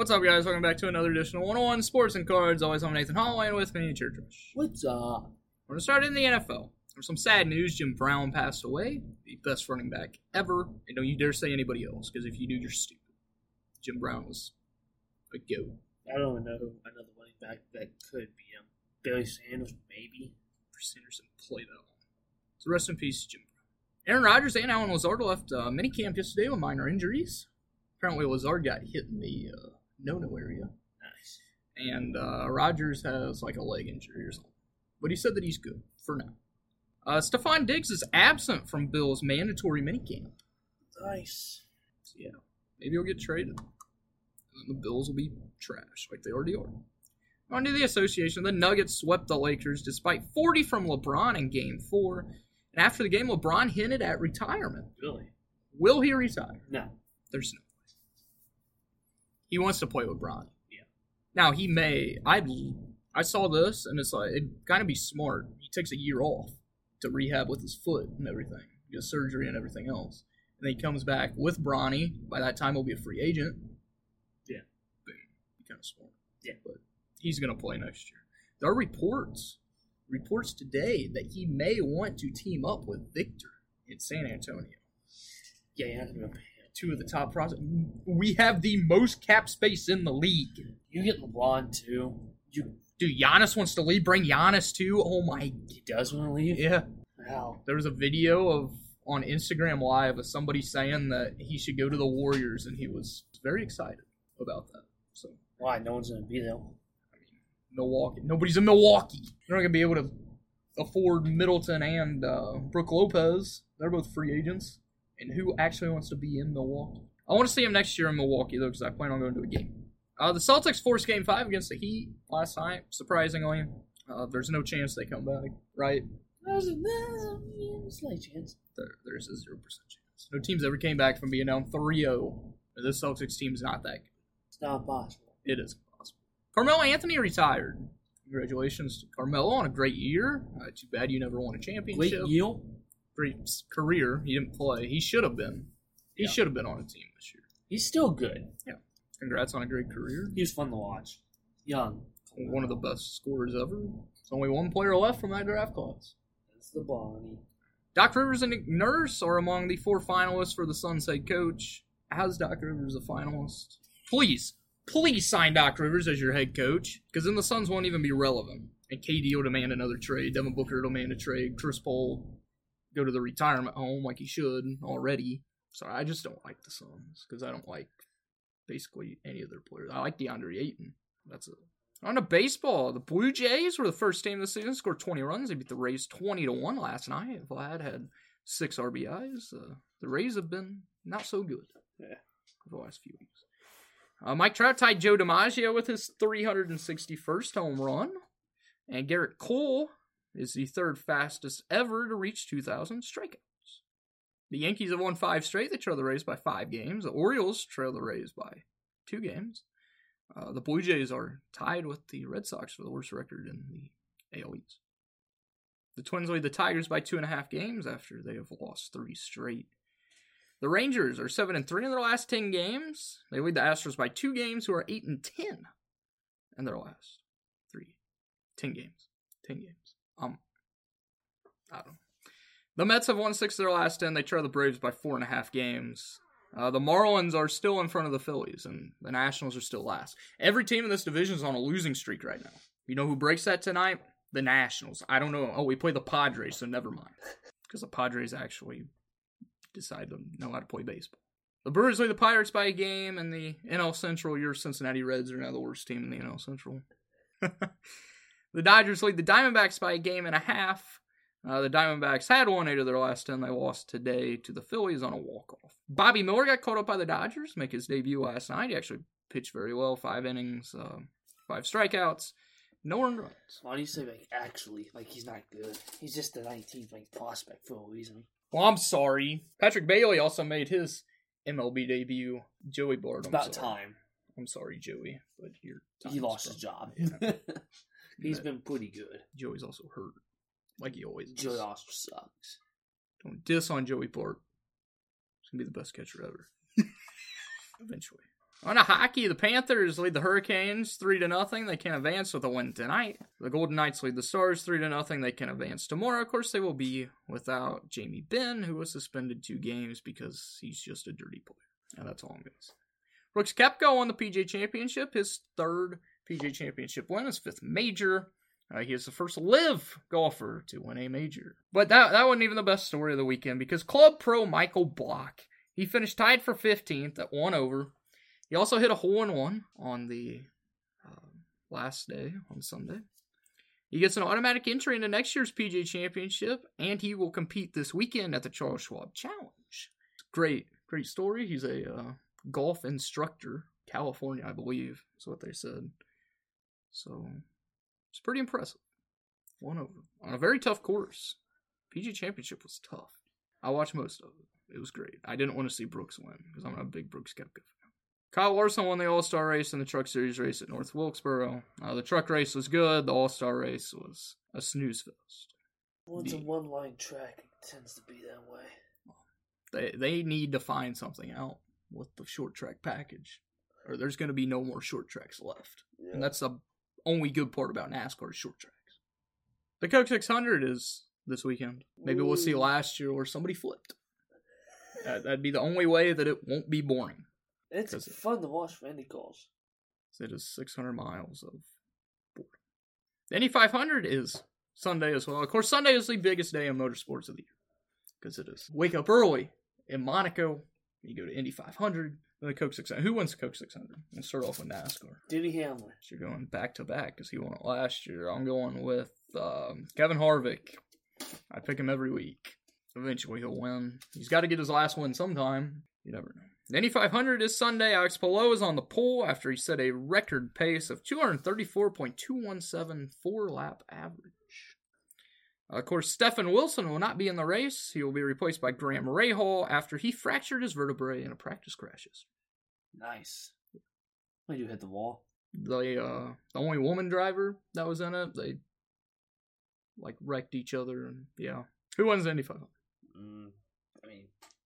What's up, guys? Welcome back to another edition of 101 Sports and Cards. Always I'm Nathan Holloway, and with me, Church. What's up? We're gonna start in the NFL. There's some sad news. Jim Brown passed away, the best running back ever. And don't you dare say anybody else, because if you do, you're stupid. Jim Brown was a goat. I don't know another running back that could be him. Barry Sanders, maybe. For Sanderson play that long. So rest in peace, Jim Brown. Aaron Rodgers and Allen Lazard left uh, minicamp yesterday with minor injuries. Apparently, Lazard got hit in the uh, no-no area. Nice. and uh, Rodgers has like a leg injury or something. But he said that he's good for now. Uh, Stefon Diggs is absent from Bill's mandatory minicamp. Nice. So, yeah, maybe he'll get traded. And the Bills will be trash like they already are. On to the association, the Nuggets swept the Lakers despite 40 from LeBron in Game 4. And after the game, LeBron hinted at retirement. Really? Will he retire? No. There's no. He wants to play with Bron. Yeah. Now he may. I I saw this and it's like it kind of be smart. He takes a year off to rehab with his foot and everything, get surgery and everything else, and then he comes back with Bronny. By that time, he'll be a free agent. Yeah. Boom. Be kind of smart. Yeah. But he's gonna play next year. There are reports reports today that he may want to team up with Victor in San Antonio Yeah, you're not gonna pay him. two of the top prospects. We have the most cap space in the league. You get LeBron too. You Dude, Giannis wants to leave. Bring Giannis too. Oh my. he does want to leave. Yeah. Wow. There was a video of on Instagram Live of somebody saying that he should go to the Warriors, and he was very excited about that. So, Why? No one's gonna be there. I mean, Milwaukee. Nobody's in Milwaukee. They're not gonna be able to afford Middleton and uh, Brooke Lopez. They're both free agents. And who actually wants to be in Milwaukee? I want to see him next year in Milwaukee though, because I plan on going to a game. Uh, the Celtics forced Game Five against the Heat last night. Surprisingly, uh, there's no chance they come back. Right? There's a, slight chance. There, there's a zero percent chance. No teams ever came back from being down 3-0. This Celtics team's not that good. It's not possible. It is possible. Carmelo Anthony retired. Congratulations to Carmelo on a great year. Uh, too bad you never won a championship. Great yield. Great s- career. He didn't play. He should have been. He Yeah. should have been on a team this year. He's still good. Yeah. Congrats on a great career. He was fun to watch. Young. One of the best scorers ever. There's only one player left from that draft class. That's the Bonnie. Doc Rivers and Nick Nurse are among the four finalists for the Suns head coach. How's Doc Rivers a finalist? Please, please sign Doc Rivers as your head coach, because then the Suns won't even be relevant. And KD will demand another trade. Devin Booker will demand a trade. Chris Paul go to the retirement home like he should already. So I just don't like the Suns because I don't like basically any of their players. I like DeAndre Ayton. That's it. On to baseball, the Blue Jays were the first team this season. Scored 20 runs. They beat the Rays 20 to one last night. Vlad had six RBIs. Uh, the Rays have been not so good. Yeah. The last few weeks. Uh, Mike Trout tied Joe DiMaggio with his 361st home run, and Gerrit Cole is the third fastest ever to reach 2,000 strikeouts. The Yankees have won five straight. They trail the Rays by five games. The Orioles trail the Rays by two games. Uh, the Blue Jays are tied with the Red Sox for the worst record in the AL East. The Twins lead the Tigers by two and a half games after they have lost three straight. The Rangers are seven and three in their last ten games. They lead the Astros by two games, who are eight and ten in their last three, ten games, ten games. Um, I don't. The Mets have won six of their last ten. They trail the Braves by four and a half games. Uh, the Marlins are still in front of the Phillies, and the Nationals are still last. Every team in this division is on a losing streak right now. You know who breaks that tonight? The Nationals. I don't know. Oh, we play the Padres, so never mind. Because the Padres actually decide to know how to play baseball. The Brewers lead the Pirates by a game, and the NL Central, your Cincinnati Reds are now the worst team in the NL Central. the Dodgers lead the Diamondbacks by a game and a half. Uh, the Diamondbacks had won eight of their last ten. They lost today to the Phillies on a walk-off. Bobby Miller got caught up by the Dodgers, make his debut last night. He actually pitched very well, five innings, uh, five strikeouts, no earned runs. Why do you say like actually like he's not good? He's just the 19th ranked prospect for a reason. Well, I'm sorry. Patrick Bailey also made his MLB debut. Joey Bart. It's about sorry. time. I'm sorry, Joey, but your He lost his job. Yeah. He's been pretty good. Joey's also hurt, like he always Joey is. Oscar sucks. Don't diss on Joey Bart. He's gonna be the best catcher ever. Eventually. On a hockey, the Panthers lead the Hurricanes three to nothing. They can advance with a win tonight. The Golden Knights lead the Stars three to nothing. They can advance tomorrow. Of course, they will be without Jamie Benn, who was suspended two games because he's just a dirty player. And that's all I'm gonna say. Brooks Koepka won the PGA Championship, his third PGA Championship win, his fifth major. Uh, he is the first LIV golfer to win a major. But that that wasn't even the best story of the weekend because Club Pro Michael Block he finished tied for 15th at one over. He also hit a hole in one on the uh, last day on Sunday. He gets an automatic entry into next year's PGA Championship, and he will compete this weekend at the Charles Schwab Challenge. Great, great story. He's a uh, golf instructor, California, I believe, is what they said. So it's pretty impressive. One over on a very tough course. PGA Championship was tough. I watched most of it. It was great. I didn't want to see Brooks win because I'm a big Brooks Koepka fan. Kyle Larson won the All Star race and the Truck Series race at North Wilkesboro. Uh, the truck race was good. The All Star race was a snooze fest. Well, it's a one line track. It tends to be that way. They they need to find something out with the short track package, or there's going to be no more short tracks left. Yeah. And that's the only good part about NASCAR is short tracks. The Coke 600 is this weekend. Maybe we'll see last year where somebody flipped. That, that'd be the only way that it won't be boring. it's 'cause it- fun to watch for Indy calls. It is 600 miles of boredom. The Indy 500 is Sunday as well. Of course, Sunday is the biggest day in motorsports of the year because it is wake up early in Monaco. You go to Indy 500, then the Coke 600. Who wins the Coke 600? We'll start off with NASCAR. Denny Hamlin. So you're going back to back because he won it last year. I'm going with um, Kevin Harvick. I pick him every week. Eventually he'll win. He's got to get his last win sometime. You never know. The Indy 500 is Sunday. Alex Palou is on the pole after he set a record pace of 234.217 four lap average. Of course, Stefan Wilson will not be in the race. He will be replaced by Graham Rahal after he fractured his vertebrae in a practice crashes. Nice. When you hit the wall. the uh the only woman driver that was in it they like wrecked each other and yeah who wins the indy 500 Mm, I mean,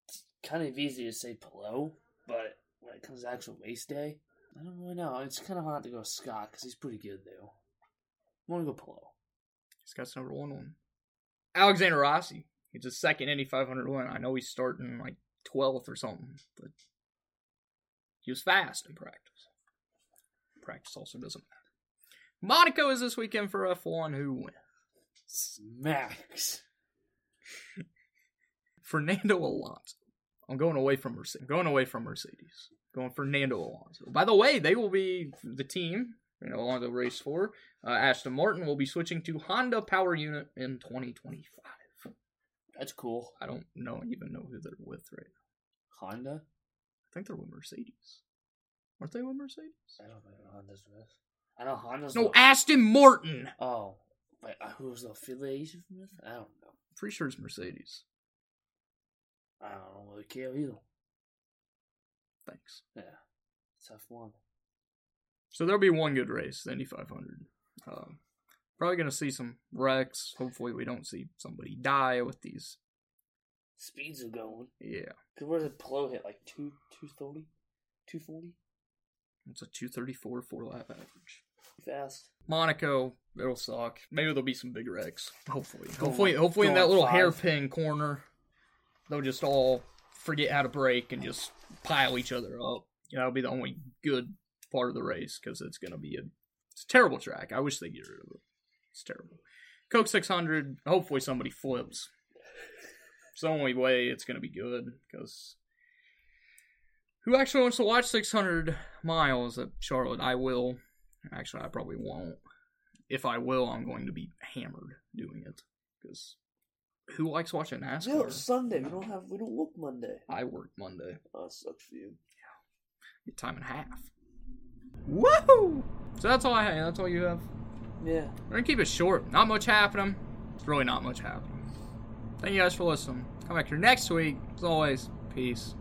it's kind of easy to say Palou, but when it comes to actual race day, I don't really know. It's kind of hard to go Scott because he's pretty good though. I want to go Palou. scott's number one one alexander rossi it's his second indy 500 win i know he's starting like 12th or something but he was fast in practice practice also doesn't matter monaco is this weekend for f1 who wins Max. Fernando Alonso. I'm going away from Mercedes. Going away from Mercedes. Going Fernando Alonso. By the way, they will be the team. You know, along the race for. Uh, Aston Martin will be switching to Honda Power Unit in 2025. That's cool. I don't know even know who they're with right now. Honda. I think they're with Mercedes. Aren't they with Mercedes? I don't know who Honda's with. I know Honda's. No, the- Aston Martin. Oh, wait, uh, who's the affiliation with? I don't know. Pretty sure it's Mercedes. I don't really care either. Thanks. Yeah, tough one. So there'll be one good race, the Indy 500. Um, probably going to see some wrecks. Hopefully, we don't see somebody die with these. Speeds are going. Yeah, Cause where did Palou hit? Like two, two thirty, two forty. it's a 234 four lap average. Fast. Monaco, it'll suck. Maybe there'll be some big wrecks. Hopefully, Go hopefully, on- hopefully, in that little five. hairpin corner, they'll just all forget how to brake and just pile each other up. You know, that'll be the only good part of the race because it's going to be a it's a terrible track. I wish they get rid of it. It's terrible. Coke 600. Hopefully, somebody flips. It's the only way it's going to be good because who actually wants to watch 600 miles at Charlotte? I will. Actually, I probably won't. If I will, I'm going to be hammered doing it because who likes watching NASCAR? No, Sunday. We don't have. We don't work Monday. I work Monday. Oh, it sucks for you. Yeah, Get time and a half. Woohoo! So that's all I have. That's all you have. Yeah. We're gonna keep it short. Not much happening. It's really not much happening. Thank you guys for listening. Come back here next week. As always, peace.